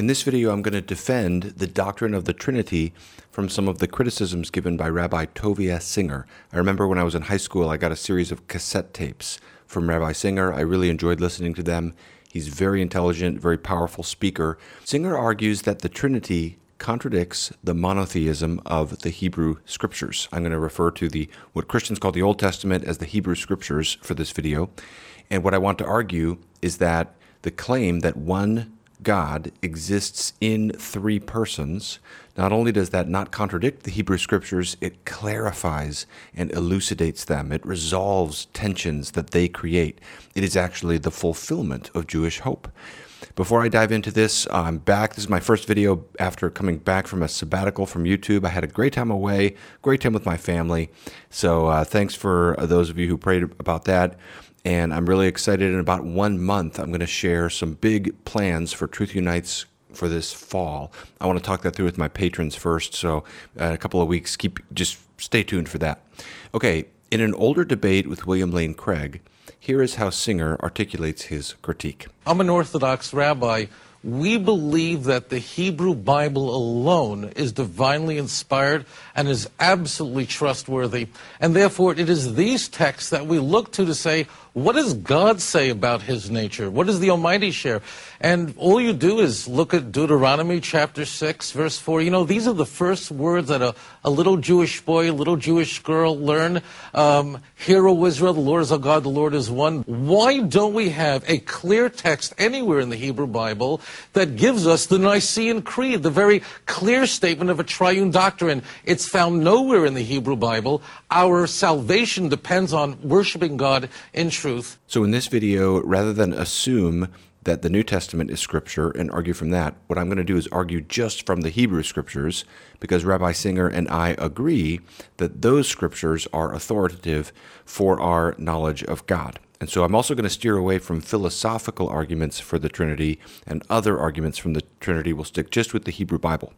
In this video, I'm going to defend the doctrine of the Trinity from some of the criticisms given by Rabbi Tovia Singer. I remember when I was in high school, I got a series of cassette tapes from Rabbi Singer. I really enjoyed listening to them. He's very intelligent, very powerful speaker. Singer argues that the Trinity contradicts the monotheism of the Hebrew scriptures. I'm going to refer to the what Christians call the Old Testament as the Hebrew scriptures for this video. And what I want to argue is that the claim that one God exists in three persons, not only does that not contradict the Hebrew scriptures, it clarifies and elucidates them. It resolves tensions that they create. It is actually the fulfillment of Jewish hope. Before I dive into this, I'm back. This is my first video after coming back from a sabbatical from YouTube. I had a great time away, great time with my family. So uh, thanks for those of you who prayed about that and I'm really excited. In about one month, I'm going to share some big plans for Truth Unites for this fall. I want to talk that through with my patrons first. So, uh, a couple of weeks, keep just stay tuned for that. Okay, in an older debate with William Lane Craig, here is how Singer articulates his critique. I'm an Orthodox rabbi. We believe that the Hebrew Bible alone is divinely inspired and is absolutely trustworthy. And therefore, it is these texts that we look to to say, what does God say about his nature? What does the Almighty share? And all you do is look at Deuteronomy chapter 6, verse 4. You know, these are the first words that a, a little Jewish boy, a little Jewish girl learn. Um, Hear, O Israel, the Lord is our God, the Lord is one. Why don't we have a clear text anywhere in the Hebrew Bible that gives us the Nicene Creed, the very clear statement of a triune doctrine? It's found nowhere in the Hebrew Bible. Our salvation depends on worshiping God in truth. So, in this video, rather than assume that the New Testament is scripture and argue from that, what I'm going to do is argue just from the Hebrew scriptures because Rabbi Singer and I agree that those scriptures are authoritative for our knowledge of God. And so I'm also going to steer away from philosophical arguments for the Trinity and other arguments from the Trinity. We'll stick just with the Hebrew Bible.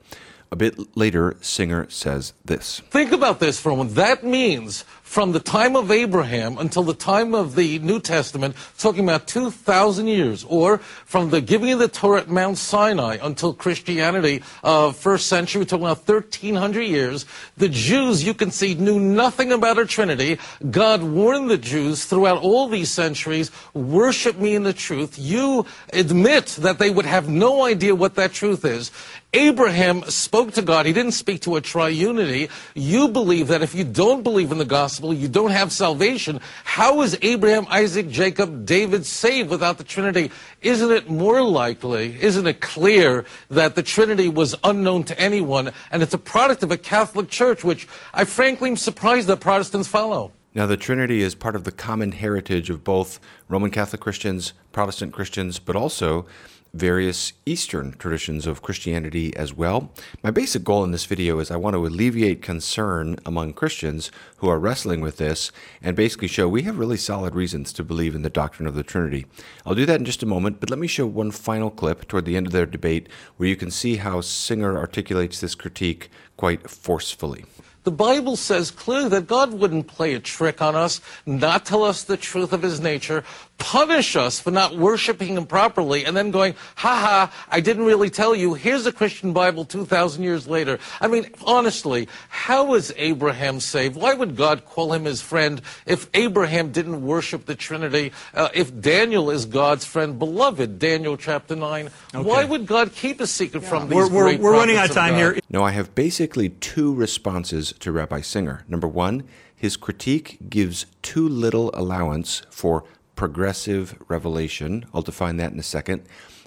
A bit later, Singer says this Think about this for a moment. That means from the time of Abraham until the time of the New Testament, talking about 2,000 years, or from the giving of the Torah at Mount Sinai until Christianity, uh, first century, talking about 1,300 years, the Jews, you can see, knew nothing about a Trinity. God warned the Jews throughout all these centuries, worship me in the truth. You admit that they would have no idea what that truth is. Abraham spoke to God. He didn't speak to a triunity. You believe that if you don't believe in the gospel, you don't have salvation. How is Abraham, Isaac, Jacob, David saved without the Trinity? Isn't it more likely, isn't it clear that the Trinity was unknown to anyone and it's a product of a Catholic Church, which I frankly am surprised that Protestants follow? Now, the Trinity is part of the common heritage of both Roman Catholic Christians, Protestant Christians, but also various Eastern traditions of Christianity as well. My basic goal in this video is I want to alleviate concern among Christians who are wrestling with this and basically show we have really solid reasons to believe in the doctrine of the Trinity. I'll do that in just a moment, but let me show one final clip toward the end of their debate where you can see how Singer articulates this critique quite forcefully. The Bible says clearly that God wouldn't play a trick on us, not tell us the truth of his nature, punish us for not worshiping him properly, and then going, ha ha, I didn't really tell you. Here's a Christian Bible 2,000 years later. I mean, honestly, how was Abraham saved? Why would God call him his friend if Abraham didn't worship the Trinity? Uh, if Daniel is God's friend, beloved, Daniel chapter 9, okay. why would God keep a secret yeah. from these we're, we're, we're running out of time of here. No, I have basically two responses to Rabbi Singer. Number one, his critique gives too little allowance for progressive revelation. I'll define that in a second.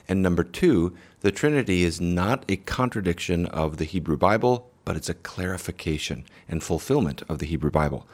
And number two, the Trinity is not a contradiction of the Hebrew Bible, but it's a clarification and fulfillment of the Hebrew Bible.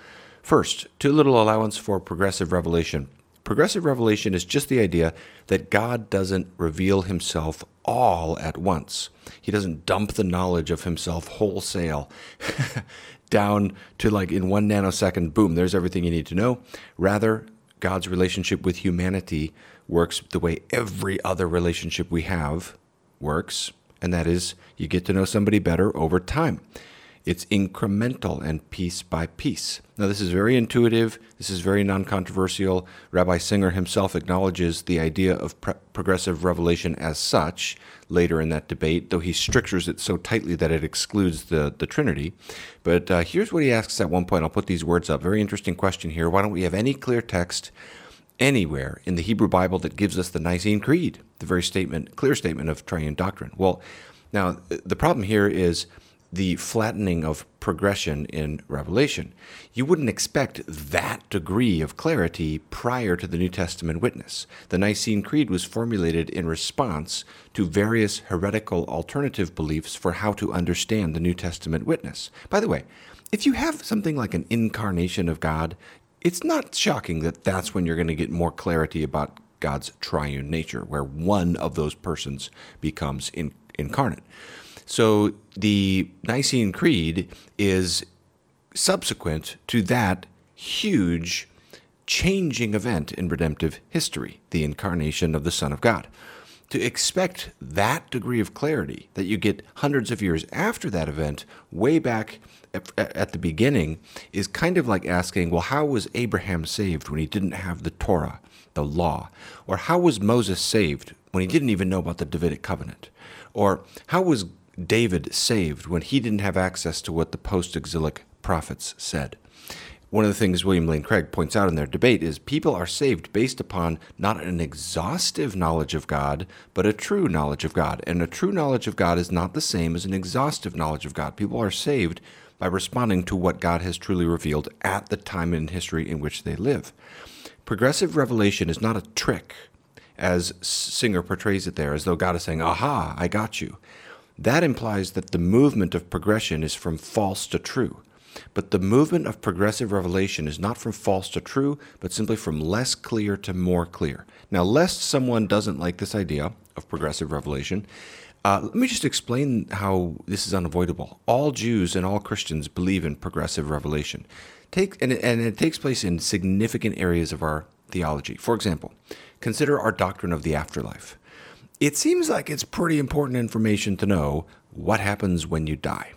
First, too little allowance for progressive revelation. Progressive revelation is just the idea that God doesn't reveal himself all at once. He doesn't dump the knowledge of himself wholesale down to like in one nanosecond, boom, there's everything you need to know. Rather, God's relationship with humanity works the way every other relationship we have works, and that is you get to know somebody better over time. It's incremental and piece by piece. Now, this is very intuitive. This is very non controversial. Rabbi Singer himself acknowledges the idea of pre- progressive revelation as such later in that debate, though he strictures it so tightly that it excludes the, the Trinity. But uh, here's what he asks at one point. I'll put these words up. Very interesting question here. Why don't we have any clear text anywhere in the Hebrew Bible that gives us the Nicene Creed, the very statement, clear statement of triune doctrine? Well, now the problem here is the flattening of progression in Revelation. You wouldn't expect that degree of clarity prior to the New Testament witness. The Nicene Creed was formulated in response to various heretical alternative beliefs for how to understand the New Testament witness. By the way, if you have something like an incarnation of God, it's not shocking that that's when you're going to get more clarity about God's triune nature, where one of those persons becomes in, incarnate. So the Nicene Creed is subsequent to that huge changing event in redemptive history, the incarnation of the Son of God. To expect that degree of clarity that you get hundreds of years after that event, way back at the beginning, is kind of like asking, well, how was Abraham saved when he didn't have the Torah, the law? Or how was Moses saved when he didn't even know about the Davidic covenant? Or how was David saved when he didn't have access to what the post exilic prophets said. One of the things William Lane Craig points out in their debate is people are saved based upon not an exhaustive knowledge of God, but a true knowledge of God. And a true knowledge of God is not the same as an exhaustive knowledge of God. People are saved by responding to what God has truly revealed at the time in history in which they live. Progressive revelation is not a trick, as Singer portrays it there, as though God is saying, Aha, I got you. That implies that the movement of progression is from false to true. But the movement of progressive revelation is not from false to true, but simply from less clear to more clear. Now, lest someone doesn't like this idea of progressive revelation, uh, let me just explain how this is unavoidable. All Jews and all Christians believe in progressive revelation. Take, and, and it takes place in significant areas of our theology. For example, consider our doctrine of the afterlife it seems like it's pretty important information to know what happens when you die.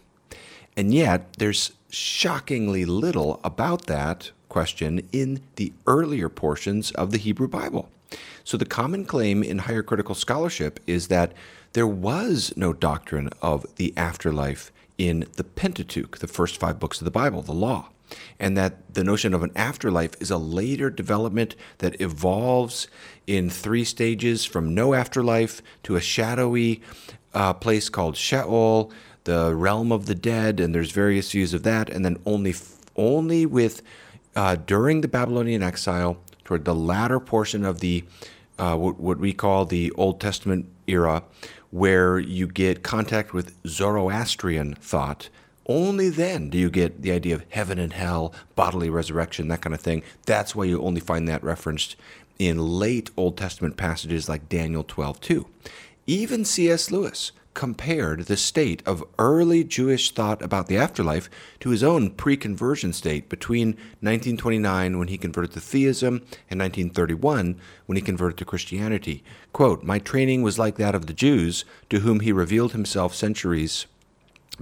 And yet, there's shockingly little about that question in the earlier portions of the Hebrew Bible. So, the common claim in higher critical scholarship is that there was no doctrine of the afterlife in the Pentateuch, the first five books of the Bible, the law and that the notion of an afterlife is a later development that evolves in three stages from no afterlife to a shadowy uh, place called Sheol, the realm of the dead, and there's various views of that, and then only only with uh, during the Babylonian exile toward the latter portion of the uh, what, what we call the Old Testament era, where you get contact with Zoroastrian thought only then do you get the idea of heaven and hell, bodily resurrection, that kind of thing. That's why you only find that referenced in late Old Testament passages like Daniel 12 2. Even C.S. Lewis compared the state of early Jewish thought about the afterlife to his own pre conversion state between 1929, when he converted to theism, and 1931, when he converted to Christianity. Quote, My training was like that of the Jews, to whom he revealed himself centuries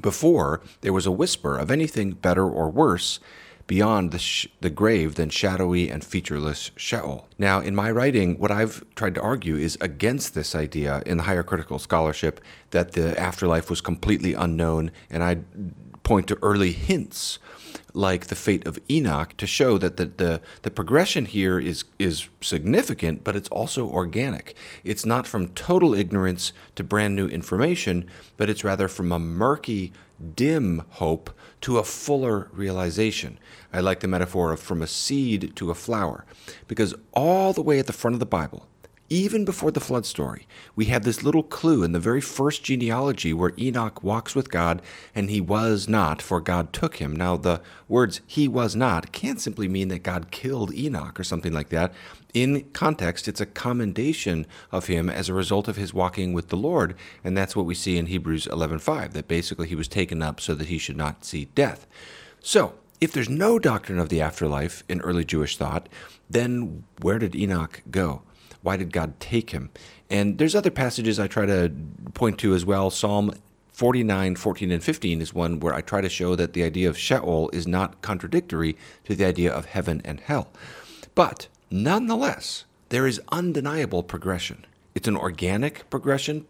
before, there was a whisper of anything better or worse beyond the, sh- the grave than shadowy and featureless Sheol. Now, in my writing, what I've tried to argue is against this idea in the higher critical scholarship that the afterlife was completely unknown, and I point to early hints like the fate of Enoch to show that the, the, the progression here is, is significant, but it's also organic. It's not from total ignorance to brand new information, but it's rather from a murky, dim hope to a fuller realization. I like the metaphor of from a seed to a flower, because all the way at the front of the Bible, even before the flood story, we have this little clue in the very first genealogy where Enoch walks with God and he was not, for God took him. Now, the words he was not can't simply mean that God killed Enoch or something like that. In context, it's a commendation of him as a result of his walking with the Lord, and that's what we see in Hebrews 11:5 that basically he was taken up so that he should not see death. So, if there's no doctrine of the afterlife in early Jewish thought, then where did Enoch go? Why did God take him? And there's other passages I try to point to as well. Psalm 49, 14, and 15 is one where I try to show that the idea of Sheol is not contradictory to the idea of heaven and hell. But nonetheless, there is undeniable progression. It's an organic progression,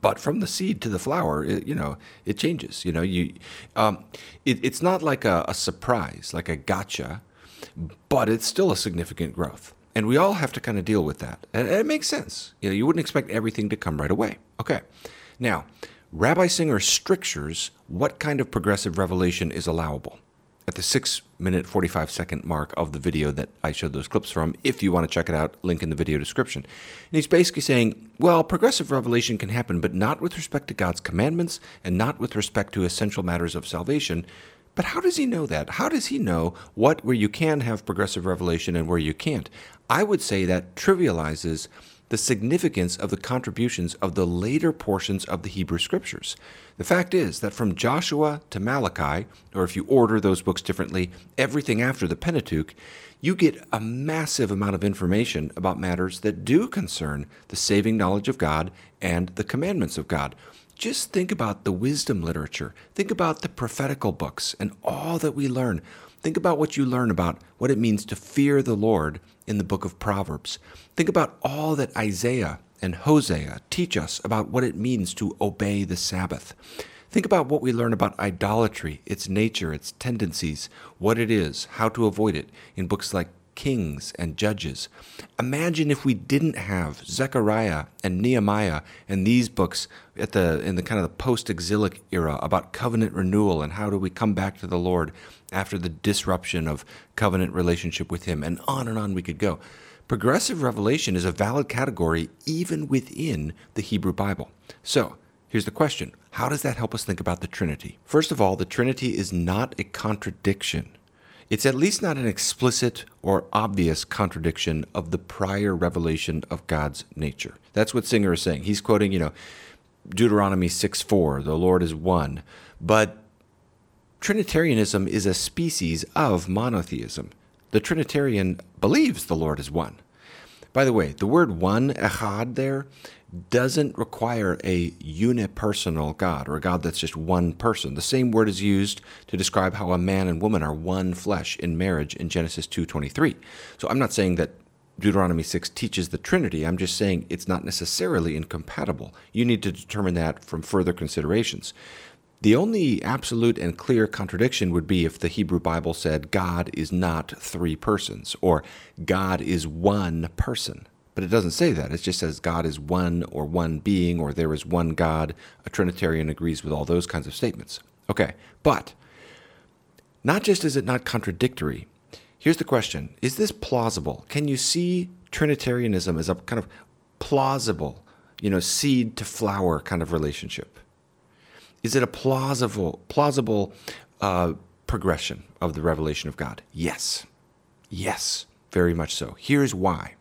but from the seed to the flower, it, you know, it changes. You know, you, um, it, it's not like a, a surprise, like a gotcha, but it's still a significant growth. And we all have to kind of deal with that. And it makes sense. You know, you wouldn't expect everything to come right away. Okay. Now, Rabbi Singer strictures what kind of progressive revelation is allowable at the six minute, 45 second mark of the video that I showed those clips from, if you want to check it out, link in the video description. And he's basically saying, well, progressive revelation can happen, but not with respect to God's commandments and not with respect to essential matters of salvation. But how does he know that? How does he know what where you can have progressive revelation and where you can't? I would say that trivializes the significance of the contributions of the later portions of the Hebrew Scriptures. The fact is that from Joshua to Malachi, or if you order those books differently, everything after the Pentateuch, you get a massive amount of information about matters that do concern the saving knowledge of God and the commandments of God. Just think about the wisdom literature. Think about the prophetical books and all that we learn. Think about what you learn about what it means to fear the Lord in the book of Proverbs. Think about all that Isaiah and Hosea teach us about what it means to obey the Sabbath. Think about what we learn about idolatry, its nature, its tendencies, what it is, how to avoid it in books like Kings and Judges. Imagine if we didn't have Zechariah and Nehemiah and these books at the in the kind of the post-exilic era about covenant renewal and how do we come back to the Lord after the disruption of covenant relationship with him and on and on we could go. Progressive revelation is a valid category even within the Hebrew Bible. So, Here's the question How does that help us think about the Trinity? First of all, the Trinity is not a contradiction. It's at least not an explicit or obvious contradiction of the prior revelation of God's nature. That's what Singer is saying. He's quoting, you know, Deuteronomy 6 4, the Lord is one. But Trinitarianism is a species of monotheism. The Trinitarian believes the Lord is one. By the way, the word one, echad, there, doesn't require a unipersonal God or a God that's just one person. The same word is used to describe how a man and woman are one flesh in marriage in Genesis 2:23. So I'm not saying that Deuteronomy 6 teaches the Trinity. I'm just saying it's not necessarily incompatible. You need to determine that from further considerations. The only absolute and clear contradiction would be if the Hebrew Bible said God is not three persons or God is one person. But it doesn't say that. It just says God is one or one being or there is one God. A Trinitarian agrees with all those kinds of statements. Okay, but not just is it not contradictory, here's the question Is this plausible? Can you see Trinitarianism as a kind of plausible, you know, seed to flower kind of relationship? Is it a plausible, plausible uh, progression of the revelation of God? Yes. Yes, very much so. Here's why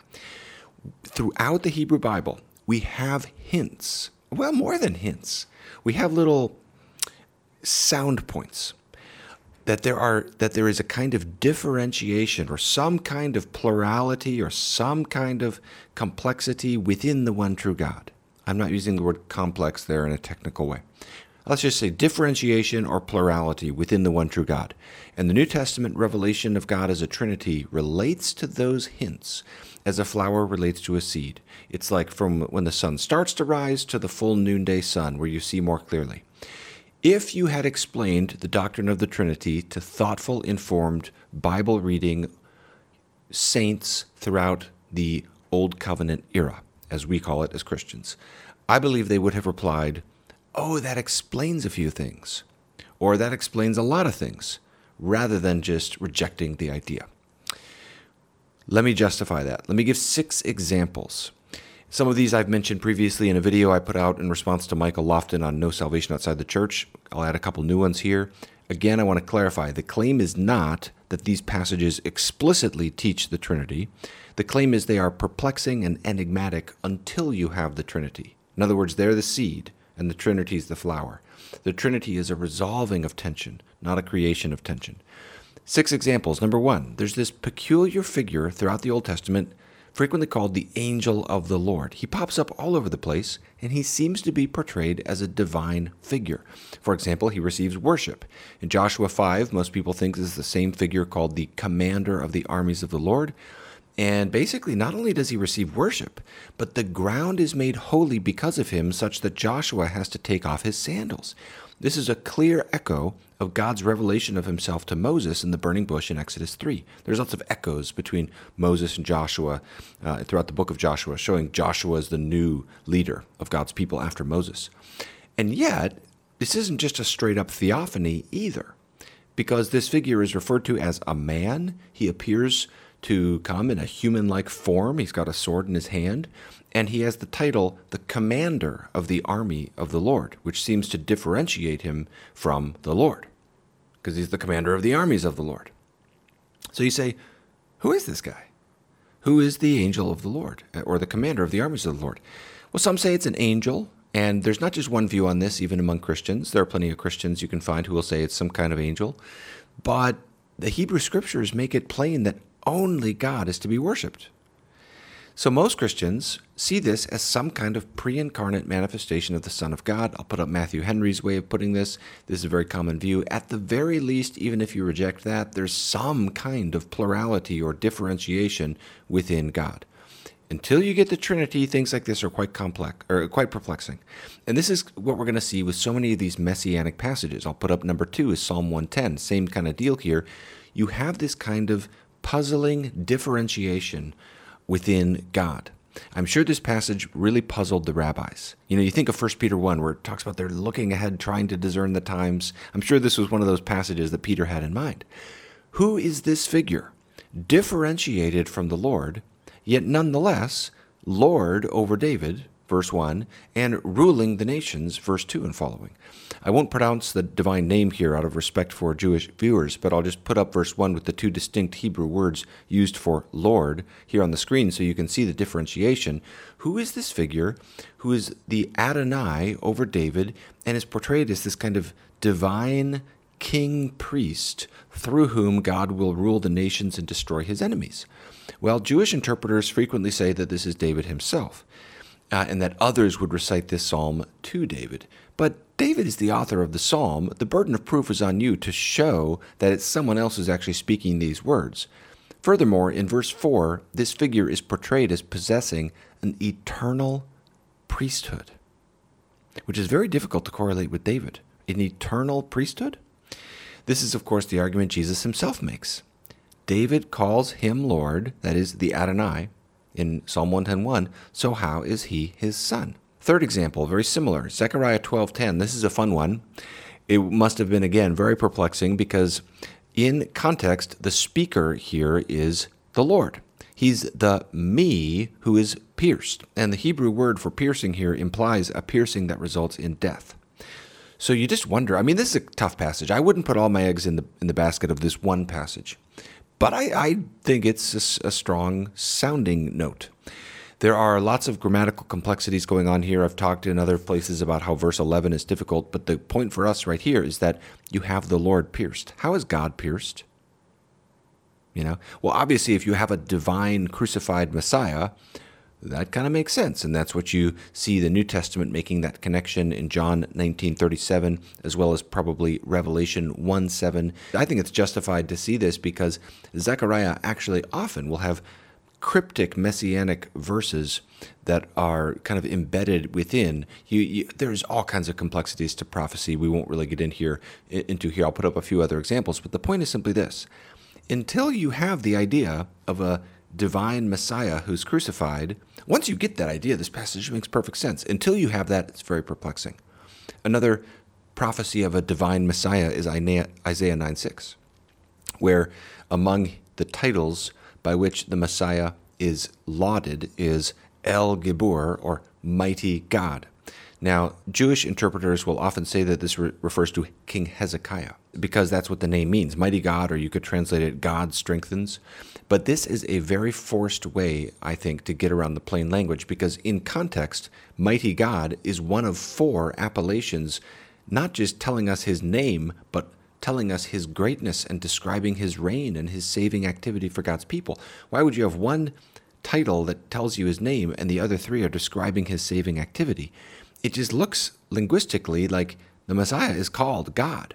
throughout the Hebrew Bible, we have hints. Well, more than hints. We have little sound points that there are that there is a kind of differentiation or some kind of plurality or some kind of complexity within the one true God. I'm not using the word complex there in a technical way. Let's just say differentiation or plurality within the one true God. And the New Testament revelation of God as a Trinity relates to those hints as a flower relates to a seed. It's like from when the sun starts to rise to the full noonday sun, where you see more clearly. If you had explained the doctrine of the Trinity to thoughtful, informed, Bible reading saints throughout the Old Covenant era, as we call it as Christians, I believe they would have replied, Oh, that explains a few things, or that explains a lot of things, rather than just rejecting the idea. Let me justify that. Let me give six examples. Some of these I've mentioned previously in a video I put out in response to Michael Lofton on No Salvation Outside the Church. I'll add a couple new ones here. Again, I want to clarify the claim is not that these passages explicitly teach the Trinity. The claim is they are perplexing and enigmatic until you have the Trinity. In other words, they're the seed and the Trinity is the flower. The Trinity is a resolving of tension, not a creation of tension. Six examples. Number one, there's this peculiar figure throughout the Old Testament frequently called the angel of the Lord. He pops up all over the place, and he seems to be portrayed as a divine figure. For example, he receives worship. In Joshua 5, most people think this is the same figure called the commander of the armies of the Lord. And basically, not only does he receive worship, but the ground is made holy because of him, such that Joshua has to take off his sandals. This is a clear echo of God's revelation of himself to Moses in the burning bush in Exodus 3. There's lots of echoes between Moses and Joshua uh, throughout the book of Joshua, showing Joshua as the new leader of God's people after Moses. And yet, this isn't just a straight up theophany either, because this figure is referred to as a man. He appears to come in a human like form. He's got a sword in his hand, and he has the title the commander of the army of the Lord, which seems to differentiate him from the Lord, because he's the commander of the armies of the Lord. So you say, who is this guy? Who is the angel of the Lord, or the commander of the armies of the Lord? Well, some say it's an angel, and there's not just one view on this, even among Christians. There are plenty of Christians you can find who will say it's some kind of angel. But the Hebrew scriptures make it plain that only God is to be worshiped. So most Christians see this as some kind of pre incarnate manifestation of the Son of God. I'll put up Matthew Henry's way of putting this. This is a very common view. At the very least, even if you reject that, there's some kind of plurality or differentiation within God. Until you get the Trinity, things like this are quite complex or quite perplexing. And this is what we're going to see with so many of these messianic passages. I'll put up number two is Psalm 110. Same kind of deal here. You have this kind of puzzling differentiation within God. I'm sure this passage really puzzled the rabbis. You know, you think of 1 Peter 1, where it talks about they're looking ahead, trying to discern the times. I'm sure this was one of those passages that Peter had in mind. Who is this figure? Differentiated from the Lord, yet nonetheless Lord over David, verse 1, and ruling the nations, verse 2 and following. I won't pronounce the divine name here out of respect for Jewish viewers, but I'll just put up verse 1 with the two distinct Hebrew words used for Lord here on the screen so you can see the differentiation. Who is this figure who is the Adonai over David and is portrayed as this kind of divine king priest through whom God will rule the nations and destroy his enemies? Well, Jewish interpreters frequently say that this is David himself. Uh, and that others would recite this psalm to David. But David is the author of the psalm. The burden of proof is on you to show that it's someone else who's actually speaking these words. Furthermore, in verse 4, this figure is portrayed as possessing an eternal priesthood, which is very difficult to correlate with David. An eternal priesthood? This is, of course, the argument Jesus himself makes. David calls him Lord, that is, the Adonai, in Psalm 110.1, so how is he his son? Third example, very similar, Zechariah 12:10. This is a fun one. It must have been again very perplexing because in context the speaker here is the Lord. He's the me who is pierced. And the Hebrew word for piercing here implies a piercing that results in death. So you just wonder, I mean this is a tough passage. I wouldn't put all my eggs in the in the basket of this one passage. But I, I think it's a, a strong sounding note. There are lots of grammatical complexities going on here. I've talked in other places about how verse 11 is difficult, but the point for us right here is that you have the Lord pierced. How is God pierced? You know, well, obviously, if you have a divine crucified Messiah, that kind of makes sense, and that's what you see the New Testament making that connection in John 19:37, as well as probably Revelation 1 7 I think it's justified to see this because Zechariah actually often will have cryptic messianic verses that are kind of embedded within. You, you, there's all kinds of complexities to prophecy we won't really get in here into here. I'll put up a few other examples but the point is simply this. Until you have the idea of a divine messiah who's crucified once you get that idea this passage makes perfect sense until you have that it's very perplexing another prophecy of a divine messiah is isaiah 9 6 where among the titles by which the Messiah is lauded is El Gibor, or Mighty God. Now, Jewish interpreters will often say that this re- refers to King Hezekiah, because that's what the name means Mighty God, or you could translate it God strengthens. But this is a very forced way, I think, to get around the plain language, because in context, Mighty God is one of four appellations, not just telling us his name, but telling us his greatness and describing his reign and his saving activity for God's people. Why would you have one title that tells you his name, and the other three are describing his saving activity. It just looks linguistically like the Messiah is called God.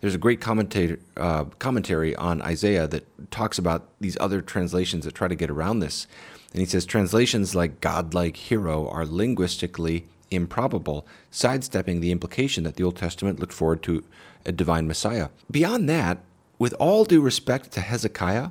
There's a great commentator, uh, commentary on Isaiah that talks about these other translations that try to get around this. And he says translations like godlike hero are linguistically improbable, sidestepping the implication that the Old Testament looked forward to a divine Messiah. Beyond that, with all due respect to Hezekiah,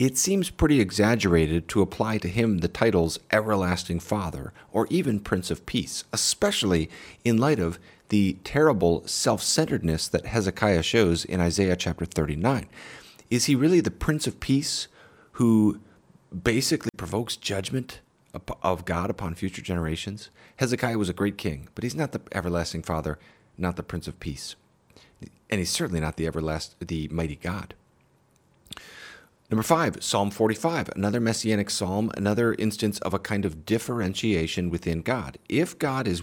it seems pretty exaggerated to apply to him the titles Everlasting Father or even Prince of Peace, especially in light of the terrible self centeredness that Hezekiah shows in Isaiah chapter 39. Is he really the Prince of Peace who basically provokes judgment of God upon future generations? Hezekiah was a great king, but he's not the everlasting Father, not the Prince of Peace. And he's certainly not the everlasting, the mighty God. Number five, Psalm 45, another messianic psalm, another instance of a kind of differentiation within God. If God is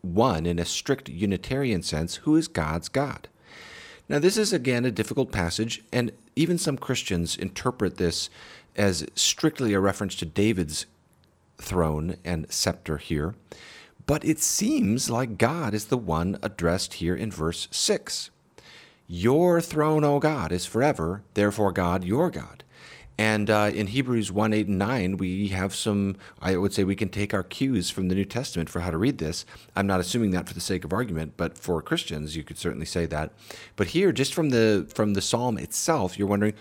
one in a strict Unitarian sense, who is God's God? Now, this is again a difficult passage, and even some Christians interpret this as strictly a reference to David's throne and scepter here. But it seems like God is the one addressed here in verse 6. Your throne, O God, is forever, therefore, God, your God. And uh, in Hebrews 1 8 and 9, we have some, I would say we can take our cues from the New Testament for how to read this. I'm not assuming that for the sake of argument, but for Christians, you could certainly say that. But here, just from the, from the psalm itself, you're wondering,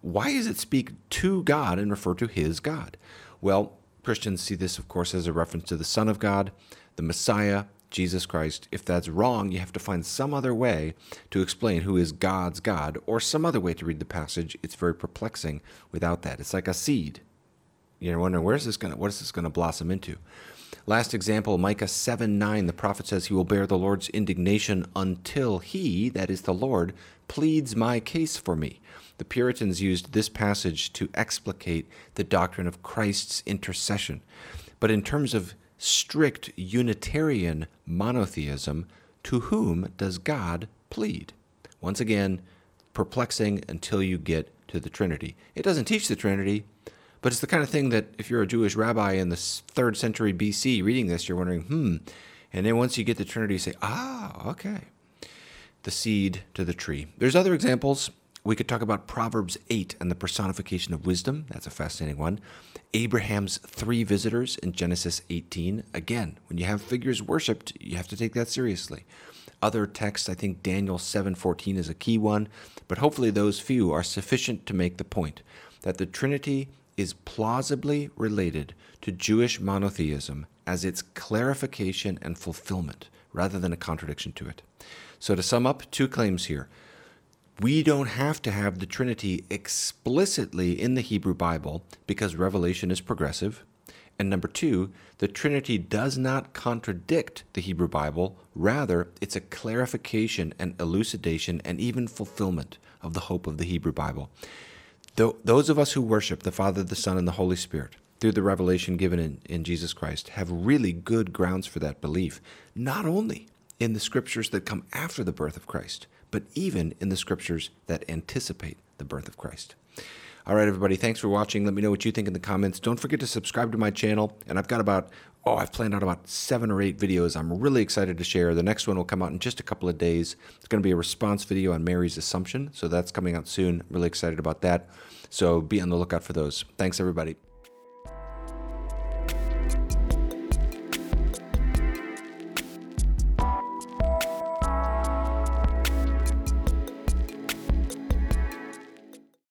why does it speak to God and refer to his God? Well, Christians see this, of course, as a reference to the Son of God, the Messiah, Jesus Christ. If that's wrong, you have to find some other way to explain who is God's God or some other way to read the passage. It's very perplexing without that. It's like a seed. You're wondering where's this going to what is this going to blossom into? Last example, Micah 7 9, the prophet says, He will bear the Lord's indignation until he, that is the Lord, pleads my case for me. The Puritans used this passage to explicate the doctrine of Christ's intercession. But in terms of strict Unitarian monotheism, to whom does God plead? Once again, perplexing until you get to the Trinity. It doesn't teach the Trinity, but it's the kind of thing that if you're a Jewish rabbi in the third century BC reading this, you're wondering, hmm. And then once you get the Trinity, you say, ah, okay. The seed to the tree. There's other examples. We could talk about Proverbs 8 and the personification of wisdom. That's a fascinating one. Abraham's three visitors in Genesis 18. Again, when you have figures worshipped, you have to take that seriously. Other texts, I think Daniel 7:14 is a key one, but hopefully those few are sufficient to make the point that the Trinity is plausibly related to Jewish monotheism as its clarification and fulfillment rather than a contradiction to it. So to sum up, two claims here we don't have to have the Trinity explicitly in the Hebrew Bible because Revelation is progressive. And number two, the Trinity does not contradict the Hebrew Bible. Rather, it's a clarification and elucidation and even fulfillment of the hope of the Hebrew Bible. those of us who worship the Father, the Son, and the Holy Spirit through the revelation given in, in Jesus Christ have really good grounds for that belief, not only in the scriptures that come after the birth of Christ, but even in the scriptures that anticipate the birth of Christ. All right, everybody, thanks for watching. Let me know what you think in the comments. Don't forget to subscribe to my channel. And I've got about, oh, I've planned out about seven or eight videos I'm really excited to share. The next one will come out in just a couple of days. It's going to be a response video on Mary's Assumption. So that's coming out soon. really excited about that. So be on the lookout for those. Thanks, everybody.